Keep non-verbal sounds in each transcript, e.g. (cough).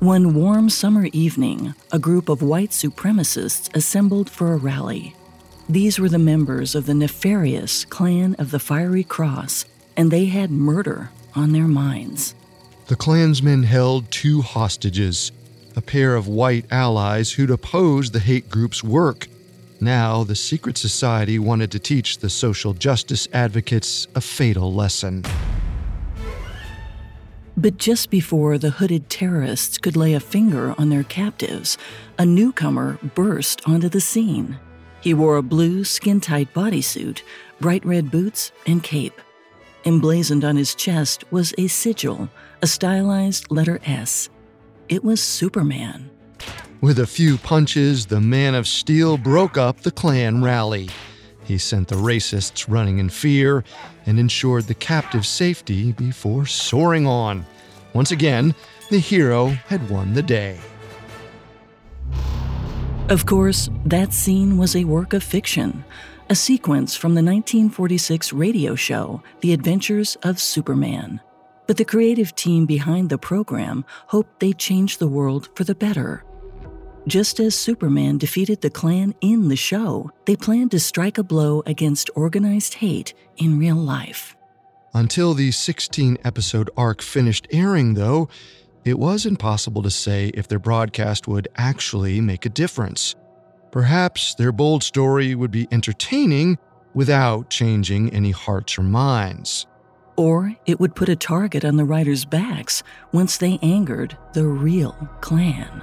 One warm summer evening, a group of white supremacists assembled for a rally. These were the members of the nefarious Clan of the Fiery Cross, and they had murder on their minds. The Klansmen held two hostages a pair of white allies who'd opposed the hate group's work. Now, the secret society wanted to teach the social justice advocates a fatal lesson. But just before the hooded terrorists could lay a finger on their captives, a newcomer burst onto the scene. He wore a blue, skin tight bodysuit, bright red boots, and cape. Emblazoned on his chest was a sigil, a stylized letter S. It was Superman. With a few punches, the Man of Steel broke up the Klan rally. He sent the racists running in fear and ensured the captive's safety before soaring on. Once again, the hero had won the day. Of course, that scene was a work of fiction, a sequence from the 1946 radio show, The Adventures of Superman. But the creative team behind the program hoped they'd change the world for the better. Just as Superman defeated the Klan in the show, they planned to strike a blow against organized hate in real life. Until the 16 episode arc finished airing, though, it was impossible to say if their broadcast would actually make a difference. Perhaps their bold story would be entertaining without changing any hearts or minds. Or it would put a target on the writers' backs once they angered the real Klan.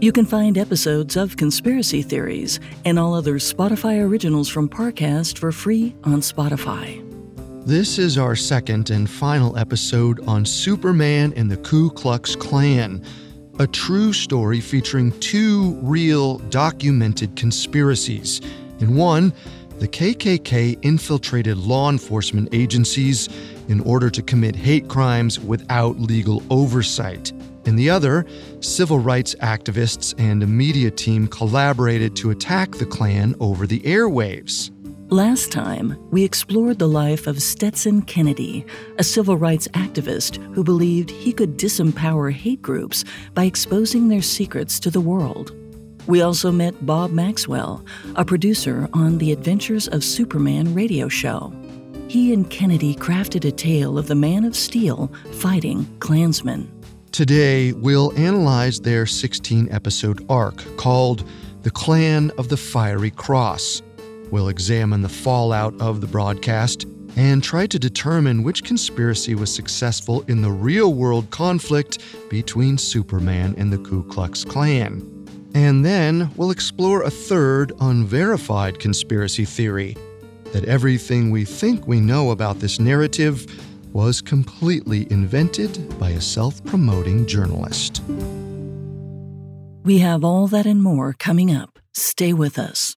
You can find episodes of Conspiracy Theories and all other Spotify originals from Parcast for free on Spotify. This is our second and final episode on Superman and the Ku Klux Klan, a true story featuring two real documented conspiracies. In one, the KKK infiltrated law enforcement agencies in order to commit hate crimes without legal oversight. In the other, civil rights activists and a media team collaborated to attack the Klan over the airwaves. Last time, we explored the life of Stetson Kennedy, a civil rights activist who believed he could disempower hate groups by exposing their secrets to the world. We also met Bob Maxwell, a producer on the Adventures of Superman radio show. He and Kennedy crafted a tale of the Man of Steel fighting Klansmen. Today, we'll analyze their 16 episode arc called The Clan of the Fiery Cross. We'll examine the fallout of the broadcast and try to determine which conspiracy was successful in the real world conflict between Superman and the Ku Klux Klan. And then we'll explore a third, unverified conspiracy theory that everything we think we know about this narrative was completely invented by a self promoting journalist. We have all that and more coming up. Stay with us.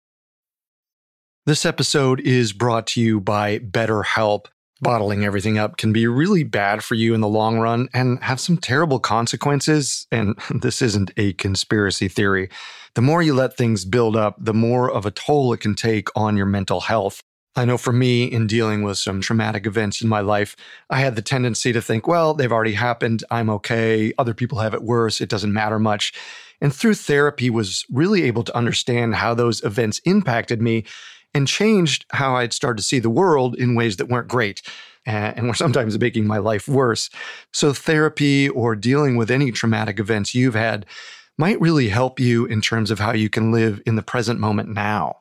This episode is brought to you by BetterHelp. Bottling everything up can be really bad for you in the long run and have some terrible consequences. And (laughs) this isn't a conspiracy theory. The more you let things build up, the more of a toll it can take on your mental health. I know for me, in dealing with some traumatic events in my life, I had the tendency to think, well, they've already happened. I'm okay. Other people have it worse. It doesn't matter much. And through therapy was really able to understand how those events impacted me and changed how I'd started to see the world in ways that weren't great and were sometimes making my life worse. So therapy or dealing with any traumatic events you've had might really help you in terms of how you can live in the present moment now.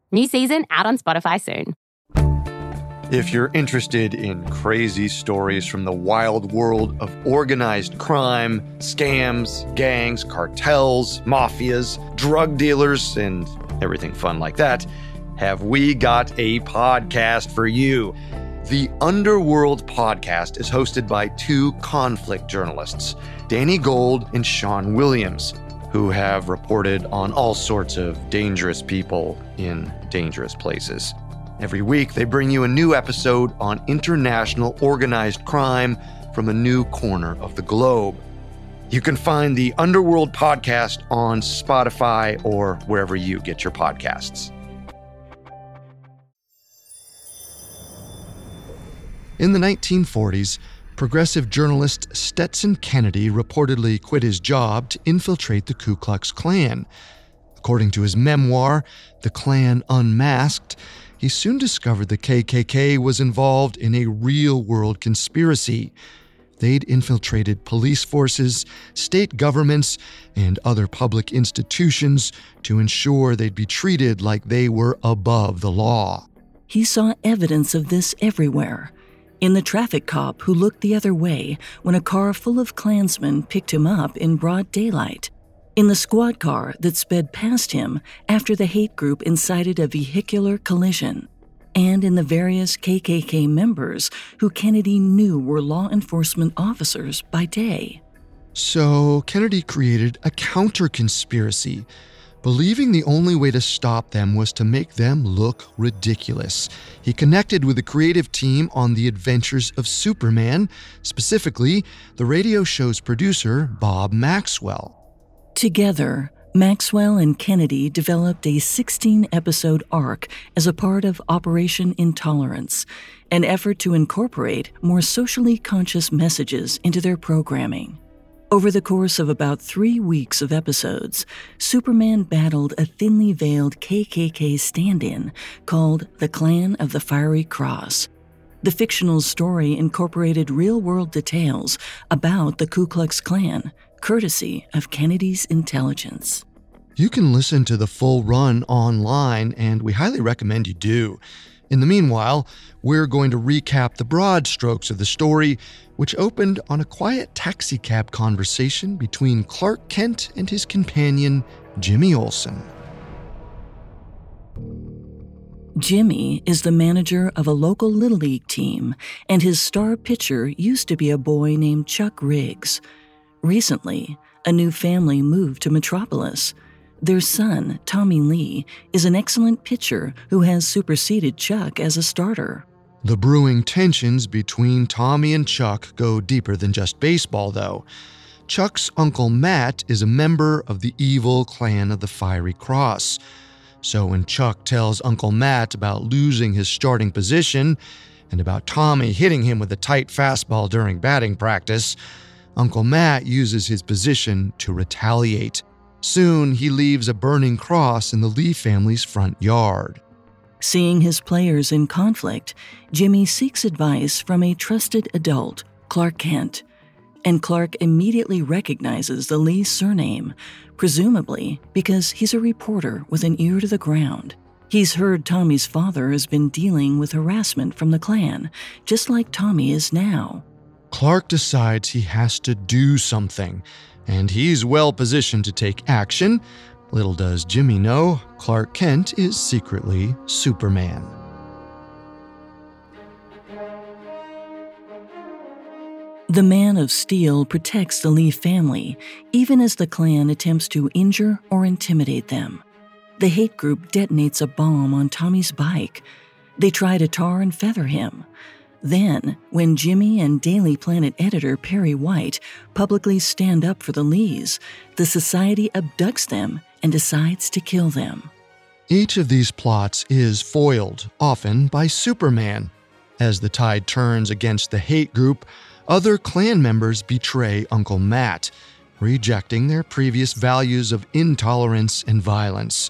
New season out on Spotify soon. If you're interested in crazy stories from the wild world of organized crime, scams, gangs, cartels, mafias, drug dealers, and everything fun like that, have we got a podcast for you? The Underworld podcast is hosted by two conflict journalists, Danny Gold and Sean Williams, who have reported on all sorts of dangerous people in dangerous places. Every week, they bring you a new episode on international organized crime from a new corner of the globe. You can find the Underworld podcast on Spotify or wherever you get your podcasts. In the 1940s, progressive journalist Stetson Kennedy reportedly quit his job to infiltrate the Ku Klux Klan. According to his memoir, The Klan Unmasked, he soon discovered the KKK was involved in a real world conspiracy. They'd infiltrated police forces, state governments, and other public institutions to ensure they'd be treated like they were above the law. He saw evidence of this everywhere in the traffic cop who looked the other way when a car full of Klansmen picked him up in broad daylight, in the squad car that sped past him after the hate group incited a vehicular collision, and in the various KKK members who Kennedy knew were law enforcement officers by day. So, Kennedy created a counter conspiracy believing the only way to stop them was to make them look ridiculous. He connected with the creative team on The Adventures of Superman, specifically the radio show's producer, Bob Maxwell. Together, Maxwell and Kennedy developed a 16 episode arc as a part of Operation Intolerance, an effort to incorporate more socially conscious messages into their programming. Over the course of about three weeks of episodes, Superman battled a thinly veiled KKK stand in called the Clan of the Fiery Cross. The fictional story incorporated real world details about the Ku Klux Klan, courtesy of Kennedy's intelligence. You can listen to the full run online, and we highly recommend you do. In the meanwhile, we're going to recap the broad strokes of the story, which opened on a quiet taxicab conversation between Clark Kent and his companion, Jimmy Olsen. Jimmy is the manager of a local Little League team, and his star pitcher used to be a boy named Chuck Riggs. Recently, a new family moved to Metropolis. Their son, Tommy Lee, is an excellent pitcher who has superseded Chuck as a starter. The brewing tensions between Tommy and Chuck go deeper than just baseball, though. Chuck's uncle Matt is a member of the evil clan of the Fiery Cross. So when Chuck tells Uncle Matt about losing his starting position and about Tommy hitting him with a tight fastball during batting practice, Uncle Matt uses his position to retaliate. Soon, he leaves a burning cross in the Lee family's front yard. Seeing his players in conflict, Jimmy seeks advice from a trusted adult, Clark Kent. And Clark immediately recognizes the Lee surname, presumably because he's a reporter with an ear to the ground. He's heard Tommy's father has been dealing with harassment from the Klan, just like Tommy is now. Clark decides he has to do something and he's well positioned to take action. Little does Jimmy know, Clark Kent is secretly Superman. The Man of Steel protects the Lee family, even as the clan attempts to injure or intimidate them. The hate group detonates a bomb on Tommy's bike. They try to tar and feather him. Then, when Jimmy and Daily Planet editor Perry White publicly stand up for the Lees, the Society abducts them and decides to kill them. Each of these plots is foiled, often by Superman. As the tide turns against the hate group, other Klan members betray Uncle Matt, rejecting their previous values of intolerance and violence.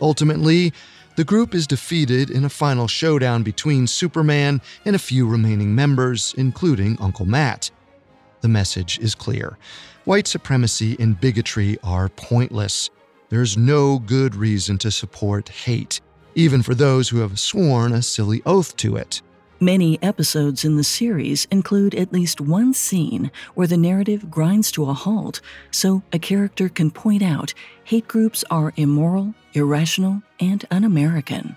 Ultimately, the group is defeated in a final showdown between Superman and a few remaining members, including Uncle Matt. The message is clear white supremacy and bigotry are pointless. There's no good reason to support hate, even for those who have sworn a silly oath to it. Many episodes in the series include at least one scene where the narrative grinds to a halt so a character can point out hate groups are immoral, irrational, and un American.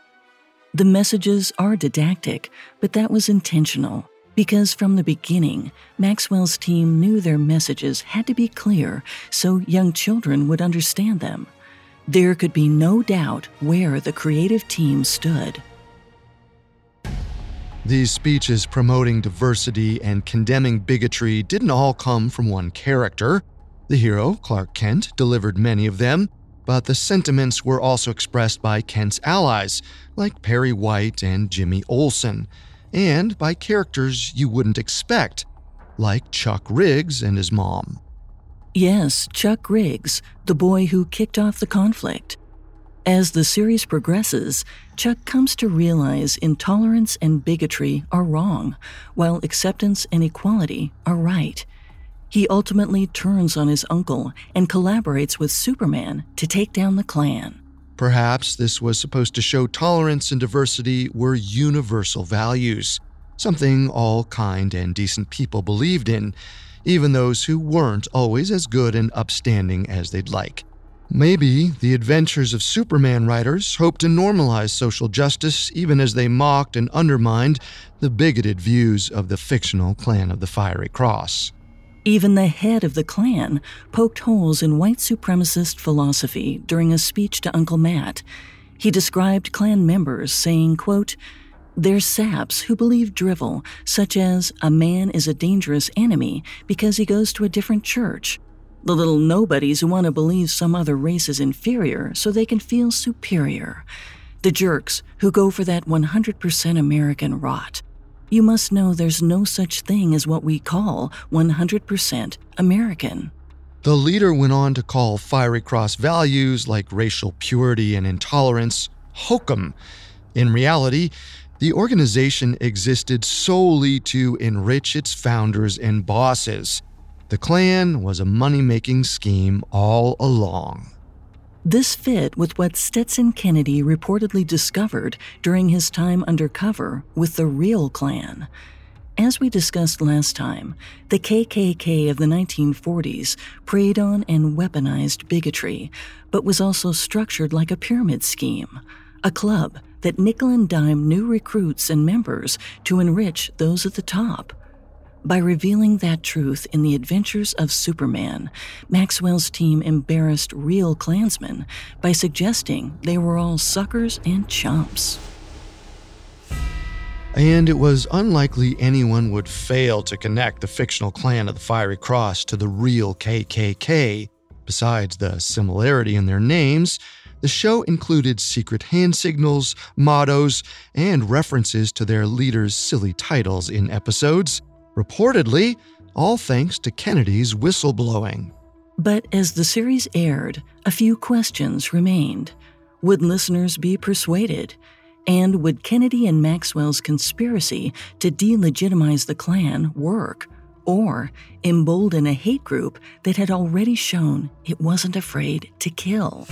The messages are didactic, but that was intentional because from the beginning, Maxwell's team knew their messages had to be clear so young children would understand them. There could be no doubt where the creative team stood. These speeches promoting diversity and condemning bigotry didn't all come from one character. The hero, Clark Kent, delivered many of them, but the sentiments were also expressed by Kent's allies, like Perry White and Jimmy Olsen, and by characters you wouldn't expect, like Chuck Riggs and his mom. Yes, Chuck Riggs, the boy who kicked off the conflict. As the series progresses, Chuck comes to realize intolerance and bigotry are wrong, while acceptance and equality are right. He ultimately turns on his uncle and collaborates with Superman to take down the Klan. Perhaps this was supposed to show tolerance and diversity were universal values, something all kind and decent people believed in, even those who weren't always as good and upstanding as they'd like. Maybe the adventures of Superman writers hoped to normalize social justice even as they mocked and undermined the bigoted views of the fictional Clan of the Fiery Cross. Even the head of the Klan poked holes in white supremacist philosophy during a speech to Uncle Matt. He described Klan members saying, quote, they're saps who believe drivel, such as a man is a dangerous enemy because he goes to a different church the little nobodies who want to believe some other race is inferior so they can feel superior. The jerks who go for that 100% American rot. You must know there's no such thing as what we call 100% American. The leader went on to call Fiery Cross values like racial purity and intolerance hokum. In reality, the organization existed solely to enrich its founders and bosses. The Klan was a money making scheme all along. This fit with what Stetson Kennedy reportedly discovered during his time undercover with the real Klan. As we discussed last time, the KKK of the 1940s preyed on and weaponized bigotry, but was also structured like a pyramid scheme, a club that nickel and dime new recruits and members to enrich those at the top. By revealing that truth in the adventures of Superman, Maxwell's team embarrassed real Klansmen by suggesting they were all suckers and chumps. And it was unlikely anyone would fail to connect the fictional clan of the Fiery Cross to the real KKK. Besides the similarity in their names, the show included secret hand signals, mottos, and references to their leaders' silly titles in episodes. Reportedly, all thanks to Kennedy's whistleblowing. But as the series aired, a few questions remained. Would listeners be persuaded? And would Kennedy and Maxwell's conspiracy to delegitimize the Klan work? Or embolden a hate group that had already shown it wasn't afraid to kill?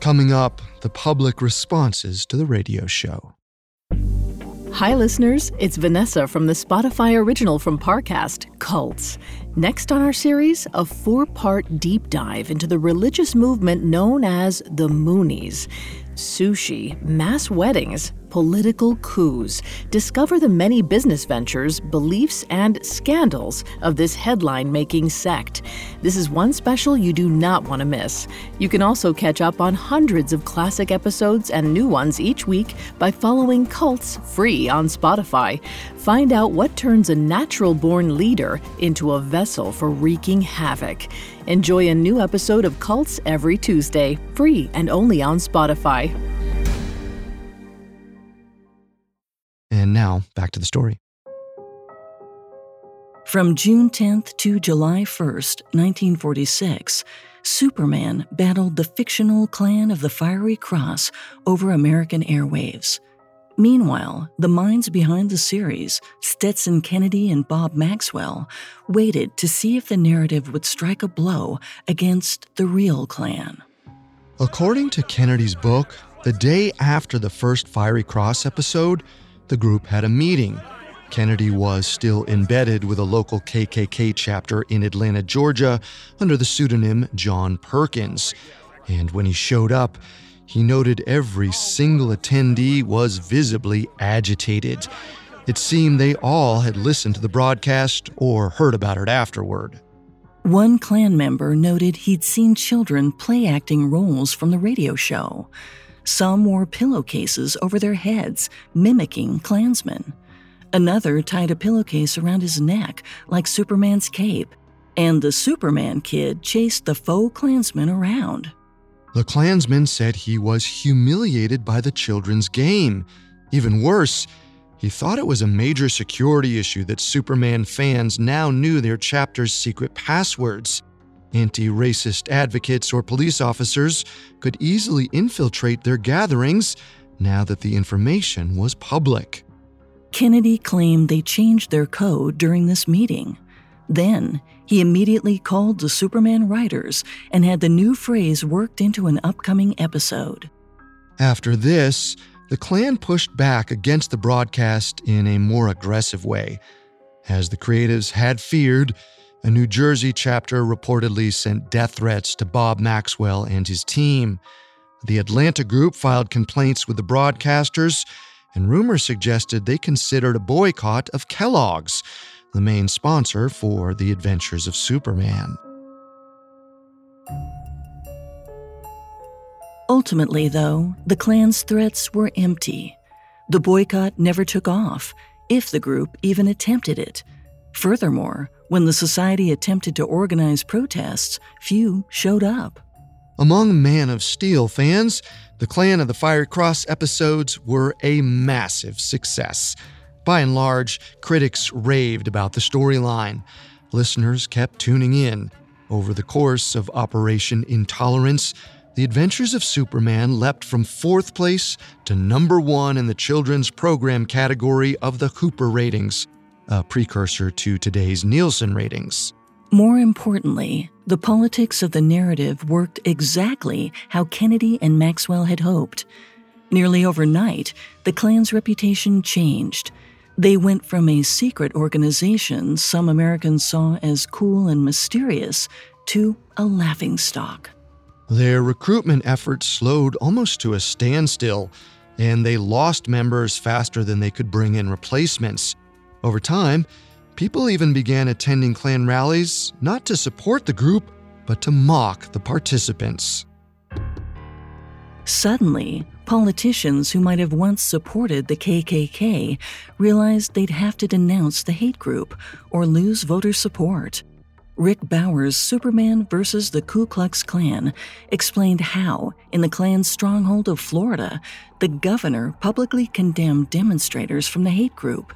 Coming up, the public responses to the radio show. Hi, listeners. It's Vanessa from the Spotify original from Parcast, Cults. Next on our series, a four part deep dive into the religious movement known as the Moonies. sushi, mass weddings, political coups. Discover the many business ventures, beliefs, and scandals of this headline making sect. This is one special you do not want to miss. You can also catch up on hundreds of classic episodes and new ones each week by following Cults free on Spotify. Find out what turns a natural born leader into a vessel for wreaking havoc. Enjoy a new episode of Cults every Tuesday, free and only on Spotify. And now, back to the story. From June 10th to July 1st, 1946, Superman battled the fictional clan of the Fiery Cross over American airwaves. Meanwhile, the minds behind the series, Stetson Kennedy and Bob Maxwell, waited to see if the narrative would strike a blow against the real Klan. According to Kennedy's book, the day after the first Fiery Cross episode, the group had a meeting. Kennedy was still embedded with a local KKK chapter in Atlanta, Georgia, under the pseudonym John Perkins. And when he showed up, he noted every single attendee was visibly agitated. It seemed they all had listened to the broadcast or heard about it afterward. One Klan member noted he'd seen children play acting roles from the radio show. Some wore pillowcases over their heads, mimicking Klansmen. Another tied a pillowcase around his neck, like Superman's cape. And the Superman kid chased the faux Klansman around. The Klansman said he was humiliated by the children's game. Even worse, he thought it was a major security issue that Superman fans now knew their chapter's secret passwords. Anti racist advocates or police officers could easily infiltrate their gatherings now that the information was public. Kennedy claimed they changed their code during this meeting. Then, he immediately called the Superman writers and had the new phrase worked into an upcoming episode. After this, the Klan pushed back against the broadcast in a more aggressive way. As the creatives had feared, a New Jersey chapter reportedly sent death threats to Bob Maxwell and his team. The Atlanta group filed complaints with the broadcasters, and rumors suggested they considered a boycott of Kellogg's, the main sponsor for The Adventures of Superman. Ultimately, though, the Klan's threats were empty. The boycott never took off, if the group even attempted it. Furthermore, when the Society attempted to organize protests, few showed up. Among Man of Steel fans, the Clan of the Fire Cross episodes were a massive success. By and large, critics raved about the storyline. Listeners kept tuning in. Over the course of Operation Intolerance, the Adventures of Superman leapt from fourth place to number one in the children's program category of the Hooper ratings a precursor to today's Nielsen ratings. More importantly, the politics of the narrative worked exactly how Kennedy and Maxwell had hoped. Nearly overnight, the Klan's reputation changed. They went from a secret organization some Americans saw as cool and mysterious to a laughingstock. Their recruitment efforts slowed almost to a standstill, and they lost members faster than they could bring in replacements. Over time, people even began attending Klan rallies not to support the group, but to mock the participants. Suddenly, politicians who might have once supported the KKK realized they'd have to denounce the hate group or lose voter support. Rick Bowers' Superman versus the Ku Klux Klan explained how, in the Klan's stronghold of Florida, the governor publicly condemned demonstrators from the hate group.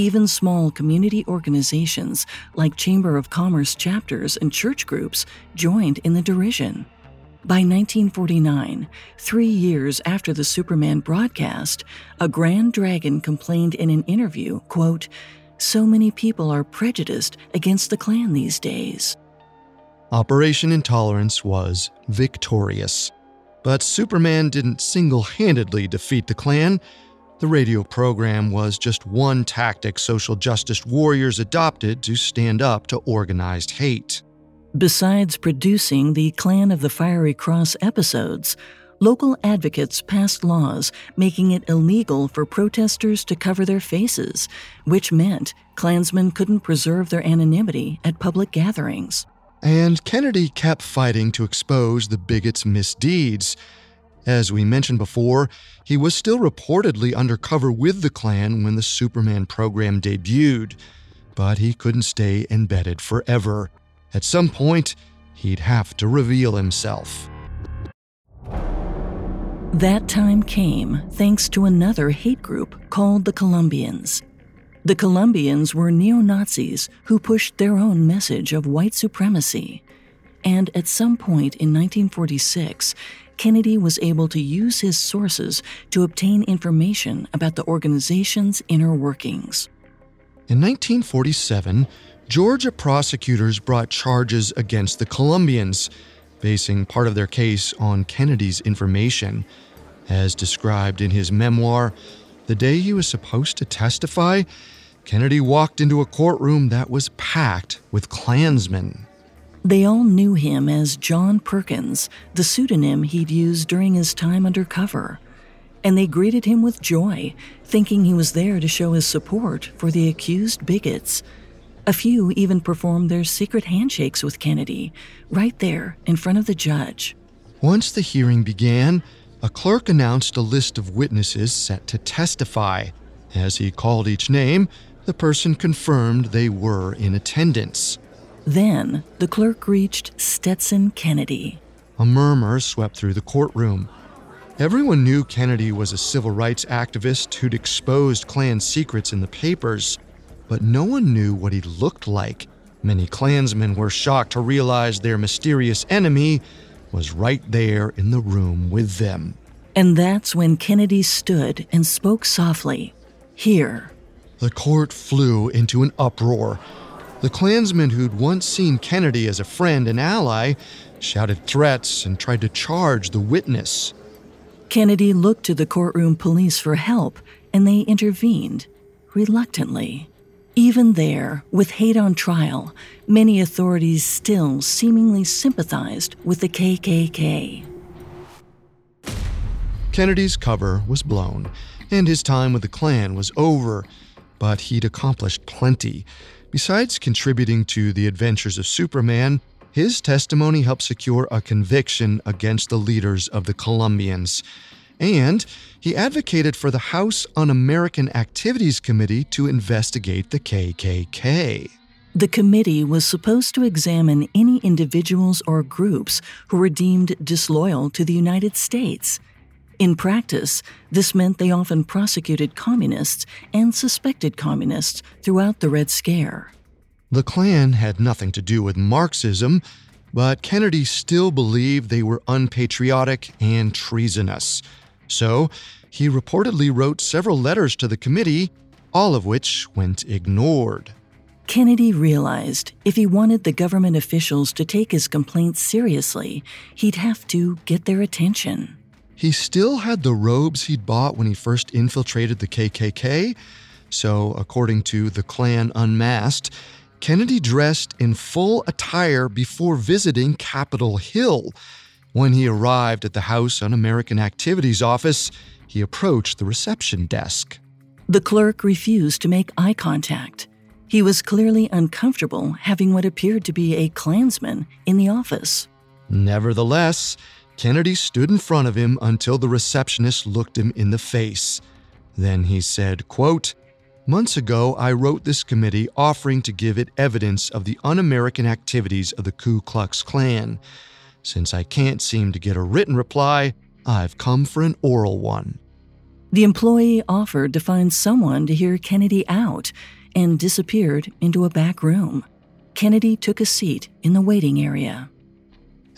Even small community organizations like Chamber of Commerce chapters and church groups joined in the derision. By 1949, three years after the Superman broadcast, a Grand Dragon complained in an interview, quote, So many people are prejudiced against the Klan these days. Operation Intolerance was victorious. But Superman didn't single handedly defeat the Klan. The radio program was just one tactic social justice warriors adopted to stand up to organized hate. Besides producing the Clan of the Fiery Cross episodes, local advocates passed laws making it illegal for protesters to cover their faces, which meant Klansmen couldn't preserve their anonymity at public gatherings. And Kennedy kept fighting to expose the bigots' misdeeds. As we mentioned before, he was still reportedly undercover with the Klan when the Superman program debuted, but he couldn't stay embedded forever. At some point, he'd have to reveal himself. That time came thanks to another hate group called the Columbians. The Columbians were neo Nazis who pushed their own message of white supremacy. And at some point in 1946, Kennedy was able to use his sources to obtain information about the organization's inner workings. In 1947, Georgia prosecutors brought charges against the Columbians basing part of their case on Kennedy's information. As described in his memoir, the day he was supposed to testify, Kennedy walked into a courtroom that was packed with Klansmen. They all knew him as John Perkins, the pseudonym he'd used during his time undercover. And they greeted him with joy, thinking he was there to show his support for the accused bigots. A few even performed their secret handshakes with Kennedy, right there in front of the judge. Once the hearing began, a clerk announced a list of witnesses set to testify. As he called each name, the person confirmed they were in attendance. Then the clerk reached Stetson Kennedy. A murmur swept through the courtroom. Everyone knew Kennedy was a civil rights activist who'd exposed Klan secrets in the papers but no one knew what he looked like. Many Klansmen were shocked to realize their mysterious enemy was right there in the room with them. And that's when Kennedy stood and spoke softly. Here. The court flew into an uproar. The Klansmen who'd once seen Kennedy as a friend and ally shouted threats and tried to charge the witness. Kennedy looked to the courtroom police for help, and they intervened, reluctantly. Even there, with hate on trial, many authorities still seemingly sympathized with the KKK. Kennedy's cover was blown, and his time with the Klan was over, but he'd accomplished plenty. Besides contributing to the adventures of Superman, his testimony helped secure a conviction against the leaders of the Columbians. And he advocated for the House Un American Activities Committee to investigate the KKK. The committee was supposed to examine any individuals or groups who were deemed disloyal to the United States. In practice, this meant they often prosecuted communists and suspected communists throughout the Red Scare. The Klan had nothing to do with Marxism, but Kennedy still believed they were unpatriotic and treasonous. So, he reportedly wrote several letters to the committee, all of which went ignored. Kennedy realized if he wanted the government officials to take his complaints seriously, he'd have to get their attention. He still had the robes he'd bought when he first infiltrated the KKK, so, according to the Klan Unmasked, Kennedy dressed in full attire before visiting Capitol Hill when he arrived at the House Un American Activities office, he approached the reception desk. The clerk refused to make eye contact. He was clearly uncomfortable having what appeared to be a Klansman in the office. Nevertheless, Kennedy stood in front of him until the receptionist looked him in the face. Then he said, quote, Months ago, I wrote this committee offering to give it evidence of the un American activities of the Ku Klux Klan. Since I can't seem to get a written reply, I've come for an oral one. The employee offered to find someone to hear Kennedy out and disappeared into a back room. Kennedy took a seat in the waiting area.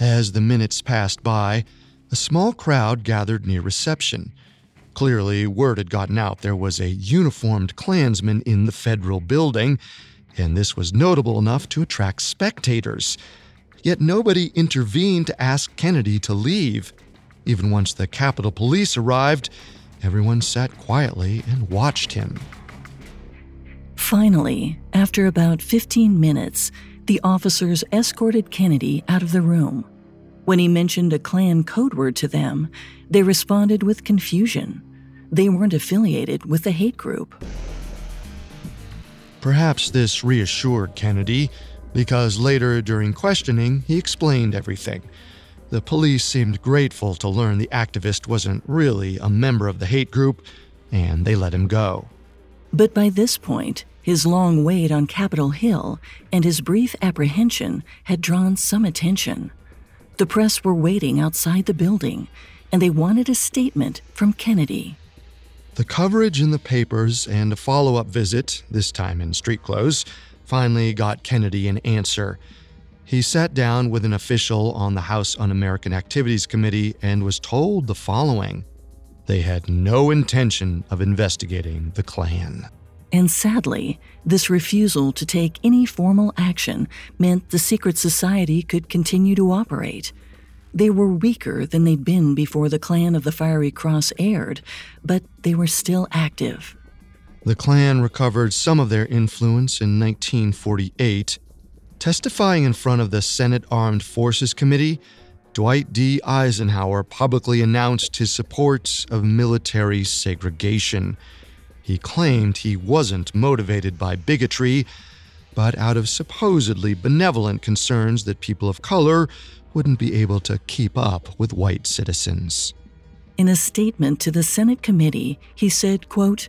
As the minutes passed by, a small crowd gathered near reception. Clearly, word had gotten out there was a uniformed Klansman in the federal building, and this was notable enough to attract spectators. Yet nobody intervened to ask Kennedy to leave. Even once the Capitol Police arrived, everyone sat quietly and watched him. Finally, after about 15 minutes, the officers escorted Kennedy out of the room. When he mentioned a Klan code word to them, they responded with confusion. They weren't affiliated with the hate group. Perhaps this reassured Kennedy, because later during questioning, he explained everything. The police seemed grateful to learn the activist wasn't really a member of the hate group, and they let him go. But by this point, his long wait on Capitol Hill and his brief apprehension had drawn some attention. The press were waiting outside the building, and they wanted a statement from Kennedy. The coverage in the papers and a follow up visit, this time in street clothes, finally got Kennedy an answer. He sat down with an official on the House Un American Activities Committee and was told the following They had no intention of investigating the Klan. And sadly, this refusal to take any formal action meant the secret society could continue to operate. They were weaker than they'd been before the Clan of the Fiery Cross aired, but they were still active. The Klan recovered some of their influence in 1948. Testifying in front of the Senate Armed Forces Committee, Dwight D. Eisenhower publicly announced his support of military segregation. He claimed he wasn't motivated by bigotry, but out of supposedly benevolent concerns that people of color wouldn't be able to keep up with white citizens. In a statement to the Senate committee, he said, quote,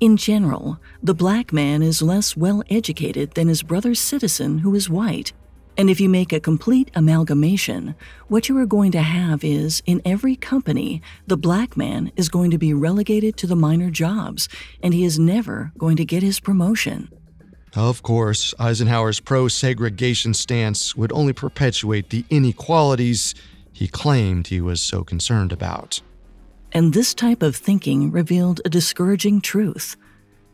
in general, the black man is less well educated than his brother citizen who is white. And if you make a complete amalgamation, what you are going to have is in every company, the black man is going to be relegated to the minor jobs, and he is never going to get his promotion. Of course, Eisenhower's pro segregation stance would only perpetuate the inequalities he claimed he was so concerned about. And this type of thinking revealed a discouraging truth.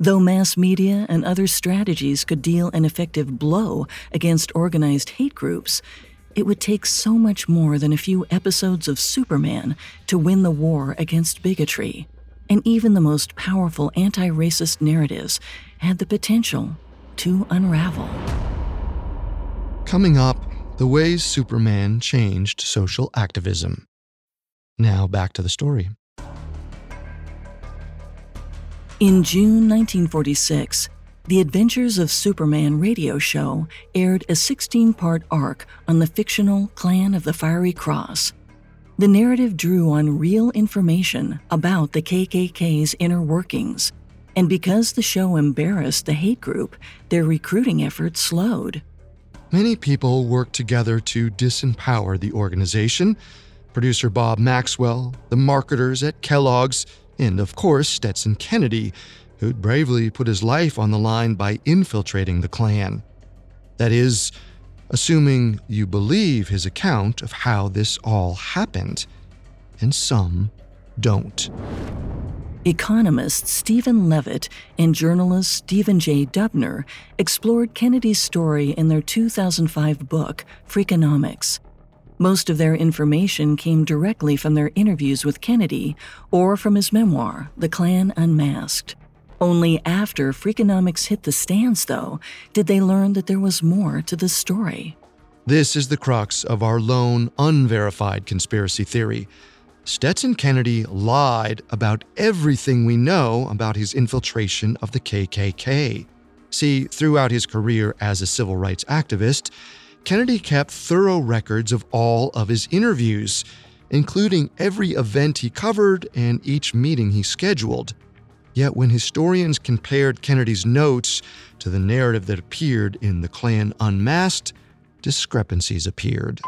Though mass media and other strategies could deal an effective blow against organized hate groups, it would take so much more than a few episodes of Superman to win the war against bigotry. And even the most powerful anti racist narratives had the potential to unravel. Coming up, the ways Superman changed social activism. Now back to the story. In June 1946, the Adventures of Superman radio show aired a 16 part arc on the fictional Clan of the Fiery Cross. The narrative drew on real information about the KKK's inner workings and because the show embarrassed the hate group, their recruiting efforts slowed. Many people worked together to disempower the organization. Producer Bob Maxwell, the marketers at Kellogg's, and of course Stetson Kennedy, who'd bravely put his life on the line by infiltrating the Klan. That is, assuming you believe his account of how this all happened. And some don't. Economist Stephen Levitt and journalist Stephen J. Dubner explored Kennedy's story in their 2005 book, Freakonomics. Most of their information came directly from their interviews with Kennedy or from his memoir, The Klan Unmasked. Only after Freakonomics hit the stands, though, did they learn that there was more to the story. This is the crux of our lone, unverified conspiracy theory Stetson Kennedy lied about everything we know about his infiltration of the KKK. See, throughout his career as a civil rights activist, Kennedy kept thorough records of all of his interviews, including every event he covered and each meeting he scheduled. Yet when historians compared Kennedy's notes to the narrative that appeared in The Klan Unmasked, discrepancies appeared.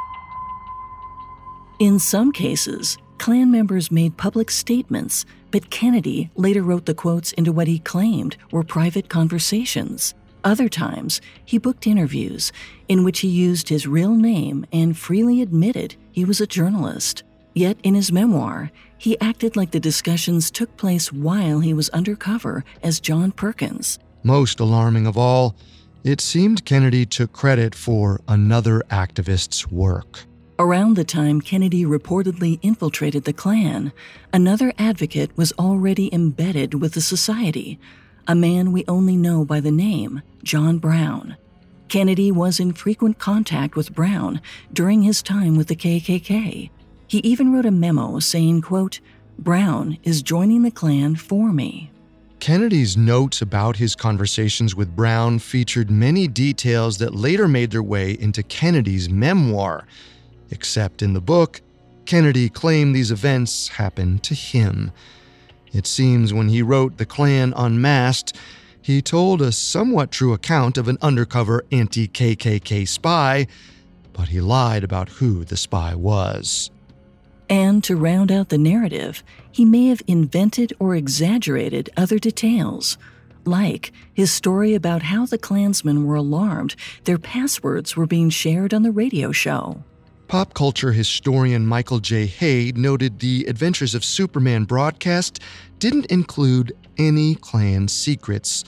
In some cases, Klan members made public statements, but Kennedy later wrote the quotes into what he claimed were private conversations. Other times, he booked interviews in which he used his real name and freely admitted he was a journalist. Yet in his memoir, he acted like the discussions took place while he was undercover as John Perkins. Most alarming of all, it seemed Kennedy took credit for another activist's work. Around the time Kennedy reportedly infiltrated the Klan, another advocate was already embedded with the society, a man we only know by the name John Brown. Kennedy was in frequent contact with Brown during his time with the KKK. He even wrote a memo saying, quote, Brown is joining the Klan for me. Kennedy's notes about his conversations with Brown featured many details that later made their way into Kennedy's memoir. Except in the book, Kennedy claimed these events happened to him. It seems when he wrote The Klan Unmasked, he told a somewhat true account of an undercover anti KKK spy, but he lied about who the spy was. And to round out the narrative, he may have invented or exaggerated other details, like his story about how the Klansmen were alarmed their passwords were being shared on the radio show. Pop culture historian Michael J. Hay noted the Adventures of Superman broadcast didn't include any Klan secrets.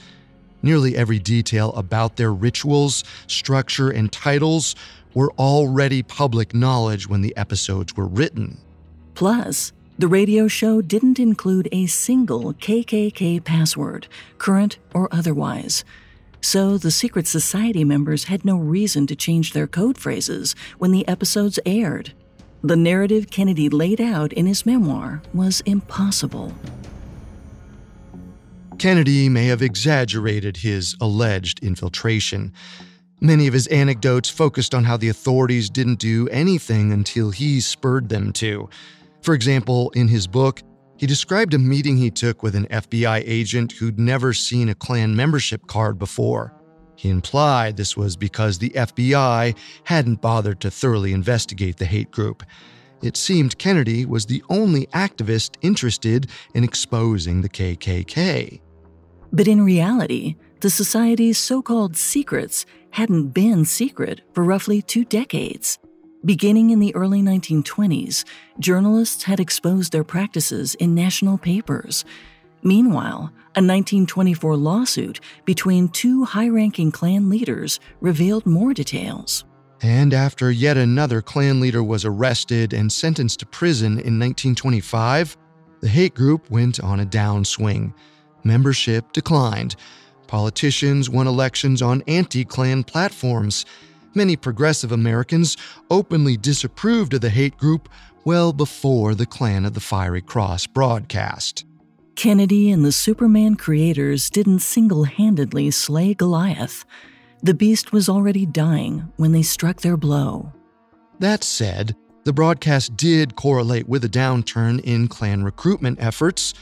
Nearly every detail about their rituals, structure, and titles were already public knowledge when the episodes were written. Plus, the radio show didn't include a single KKK password, current or otherwise so the secret society members had no reason to change their code phrases when the episodes aired. The narrative Kennedy laid out in his memoir was impossible. Kennedy may have exaggerated his alleged infiltration. Many of his anecdotes focused on how the authorities didn't do anything until he spurred them to. For example, in his book, he described a meeting he took with an FBI agent who'd never seen a Klan membership card before. He implied this was because the FBI hadn't bothered to thoroughly investigate the hate group. It seemed Kennedy was the only activist interested in exposing the KKK. But in reality, the Society's so called secrets hadn't been secret for roughly two decades. Beginning in the early 1920s, journalists had exposed their practices in national papers. Meanwhile, a 1924 lawsuit between two high ranking Klan leaders revealed more details. And after yet another Klan leader was arrested and sentenced to prison in 1925, the hate group went on a downswing. Membership declined. Politicians won elections on anti Klan platforms many progressive Americans openly disapproved of the hate group well before the Clan of the Fiery Cross broadcast. Kennedy and the Superman creators didn't single handedly slay Goliath. The beast was already dying when they struck their blow. That said, the broadcast did correlate with a downturn in Klan recruitment efforts.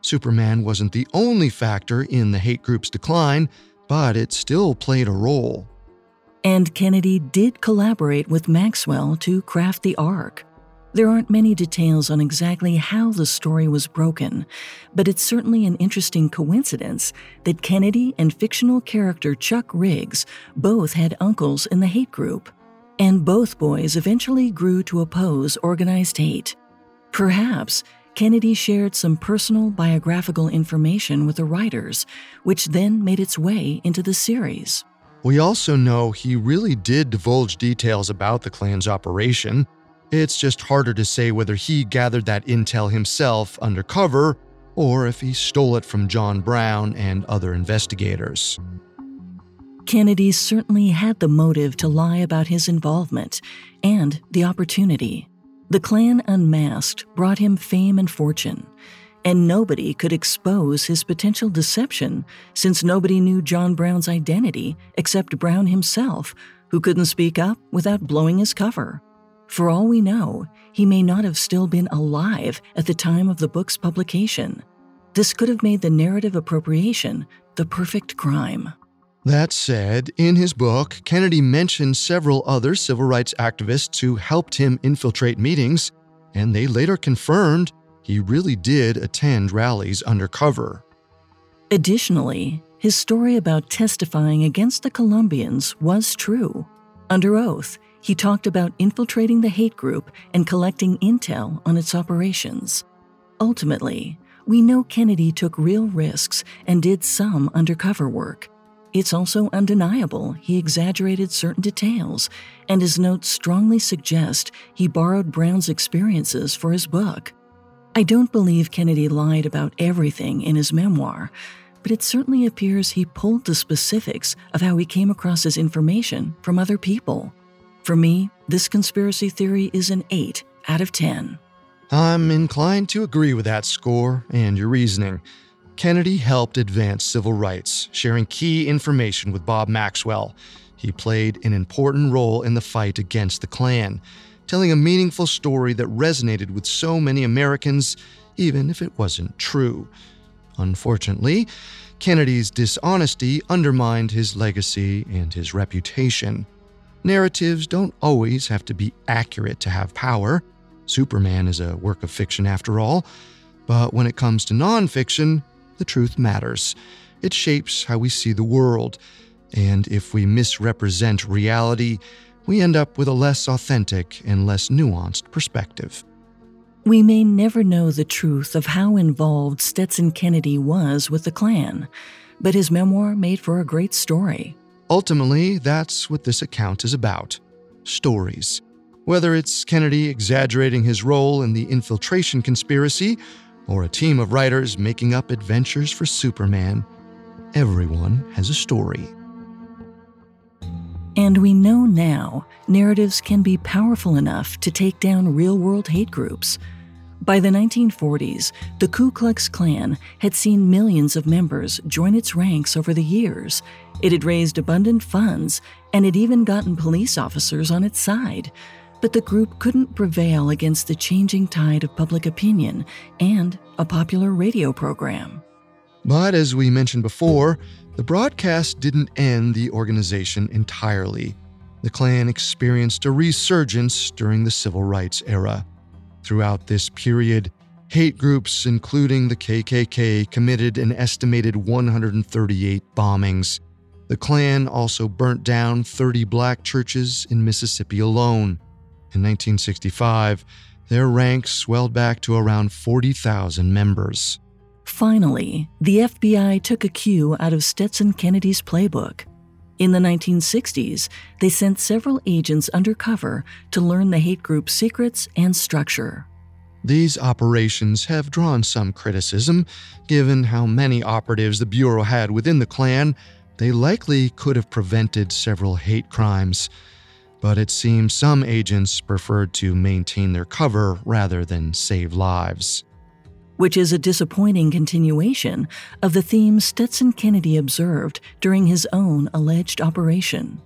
Superman wasn't the only factor in the hate group's decline, but it still played a role. And Kennedy did collaborate with Maxwell to craft the arc. There aren't many details on exactly how the story was broken, but it's certainly an interesting coincidence that Kennedy and fictional character Chuck Riggs both had uncles in the hate group. And both boys eventually grew to oppose organized hate. Perhaps Kennedy shared some personal biographical information with the writers, which then made its way into the series. We also know he really did divulge details about the Klan's operation. It's just harder to say whether he gathered that intel himself undercover or if he stole it from John Brown and other investigators. Kennedy certainly had the motive to lie about his involvement and the opportunity. The Klan Unmasked brought him fame and fortune and nobody could expose his potential deception since nobody knew John Brown's identity except Brown himself, who couldn't speak up without blowing his cover. For all we know, he may not have still been alive at the time of the book's publication. This could have made the narrative appropriation the perfect crime. That said, in his book, Kennedy mentioned several other civil rights activists who helped him infiltrate meetings, and they later confirmed he really did attend rallies undercover. Additionally, his story about testifying against the Columbians was true. Under oath, he talked about infiltrating the hate group and collecting intel on its operations. Ultimately, we know Kennedy took real risks and did some undercover work. It's also undeniable he exaggerated certain details, and his notes strongly suggest he borrowed Brown's experiences for his book. I don't believe Kennedy lied about everything in his memoir, but it certainly appears he pulled the specifics of how he came across his information from other people. For me, this conspiracy theory is an 8 out of 10. I'm inclined to agree with that score and your reasoning. Kennedy helped advance civil rights, sharing key information with Bob Maxwell. He played an important role in the fight against the Klan, telling a meaningful story that resonated with so many Americans, even if it wasn't true. Unfortunately, Kennedy's dishonesty undermined his legacy and his reputation. Narratives don't always have to be accurate to have power. Superman is a work of fiction after all. But when it comes to nonfiction, the truth matters. It shapes how we see the world. And if we misrepresent reality, we end up with a less authentic and less nuanced perspective. We may never know the truth of how involved Stetson Kennedy was with the Klan, but his memoir made for a great story. Ultimately, that's what this account is about stories. Whether it's Kennedy exaggerating his role in the infiltration conspiracy, or a team of writers making up adventures for Superman, everyone has a story. And we know now narratives can be powerful enough to take down real world hate groups. By the 1940s, the Ku Klux Klan had seen millions of members join its ranks over the years. It had raised abundant funds and had even gotten police officers on its side. But the group couldn't prevail against the changing tide of public opinion and a popular radio program. But as we mentioned before, the broadcast didn't end the organization entirely. The Klan experienced a resurgence during the civil rights era. Throughout this period, hate groups, including the KKK, committed an estimated 138 bombings. The Klan also burnt down 30 black churches in Mississippi alone. In 1965, their ranks swelled back to around 40,000 members. Finally, the FBI took a cue out of Stetson Kennedy's playbook. In the 1960s, they sent several agents undercover to learn the hate group's secrets and structure. These operations have drawn some criticism. Given how many operatives the Bureau had within the Klan, they likely could have prevented several hate crimes. But it seems some agents preferred to maintain their cover rather than save lives which is a disappointing continuation of the theme Stetson Kennedy observed during his own alleged operation.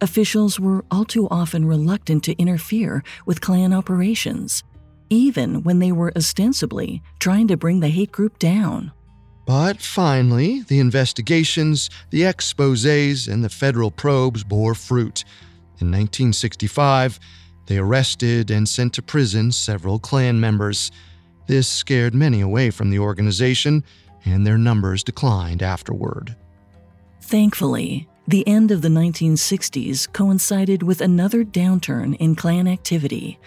Officials were all too often reluctant to interfere with Klan operations, even when they were ostensibly trying to bring the hate group down. But finally, the investigations, the exposes, and the federal probes bore fruit. In 1965, they arrested and sent to prison several Klan members. This scared many away from the organization, and their numbers declined afterward. Thankfully, the end of the 1960s coincided with another downturn in Klan activity.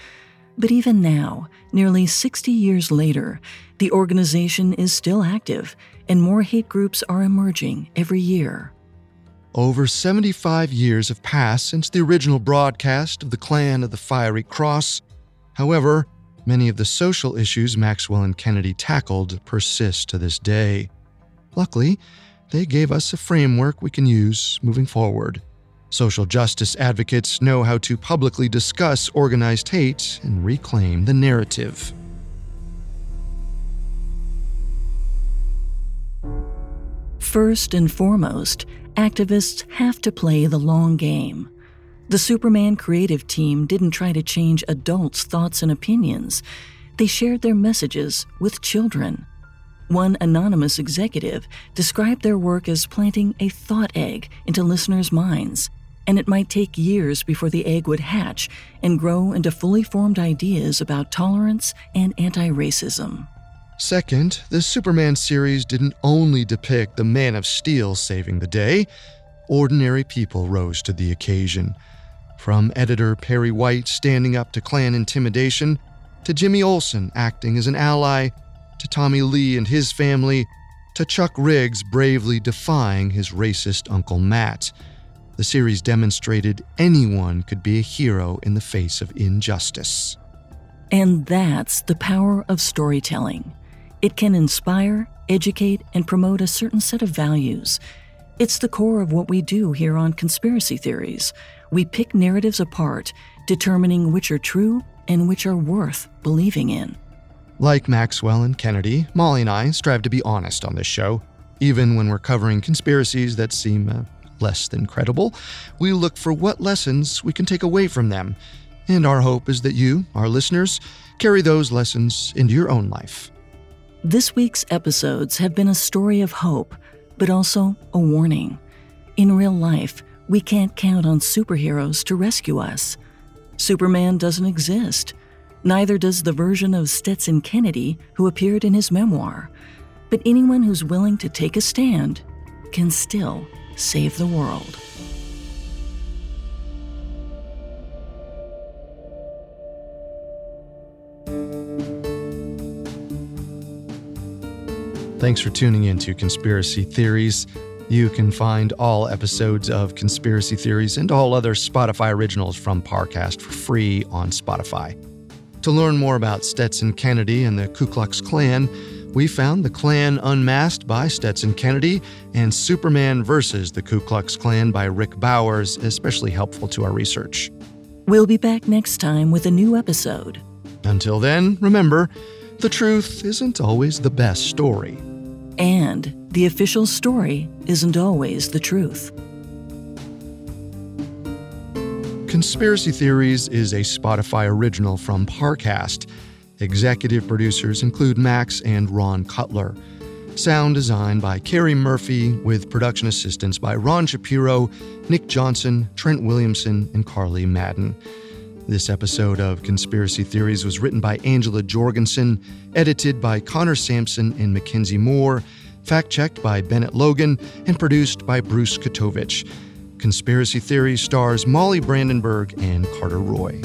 But even now, nearly 60 years later, the organization is still active, and more hate groups are emerging every year. Over 75 years have passed since the original broadcast of the Clan of the Fiery Cross. However, Many of the social issues Maxwell and Kennedy tackled persist to this day. Luckily, they gave us a framework we can use moving forward. Social justice advocates know how to publicly discuss organized hate and reclaim the narrative. First and foremost, activists have to play the long game. The Superman creative team didn't try to change adults' thoughts and opinions, they shared their messages with children. One anonymous executive described their work as planting a thought egg into listeners' minds, and it might take years before the egg would hatch and grow into fully formed ideas about tolerance and anti racism. Second, the Superman series didn't only depict the Man of Steel saving the day, ordinary people rose to the occasion. From editor Perry White standing up to Klan intimidation, to Jimmy Olsen acting as an ally, to Tommy Lee and his family, to Chuck Riggs bravely defying his racist Uncle Matt. The series demonstrated anyone could be a hero in the face of injustice. And that's the power of storytelling. It can inspire educate, and promote a certain set of values. It's the core of what we do here on Conspiracy Theories. We pick narratives apart, determining which are true and which are worth believing in. Like Maxwell and Kennedy, Molly and I strive to be honest on this show. Even when we're covering conspiracies that seem uh, less than credible, we look for what lessons we can take away from them. And our hope is that you, our listeners, carry those lessons into your own life. This week's episodes have been a story of hope, but also a warning. In real life, we can't count on superheroes to rescue us. Superman doesn't exist. Neither does the version of Stetson Kennedy who appeared in his memoir. But anyone who's willing to take a stand can still save the world. Thanks for tuning in to Conspiracy Theories. You can find all episodes of Conspiracy Theories and all other Spotify originals from Parcast for free on Spotify. To learn more about Stetson Kennedy and the Ku Klux Klan, we found The Klan Unmasked by Stetson Kennedy and Superman versus the Ku Klux Klan by Rick Bowers, especially helpful to our research. We'll be back next time with a new episode. Until then, remember, the truth isn't always the best story. And the official story isn't always the truth. Conspiracy Theories is a Spotify original from Parcast. Executive producers include Max and Ron Cutler. Sound design by Carrie Murphy, with production assistance by Ron Shapiro, Nick Johnson, Trent Williamson, and Carly Madden. This episode of Conspiracy Theories was written by Angela Jorgensen, edited by Connor Sampson and Mackenzie Moore, fact checked by Bennett Logan, and produced by Bruce Katovich. Conspiracy Theories stars Molly Brandenburg and Carter Roy.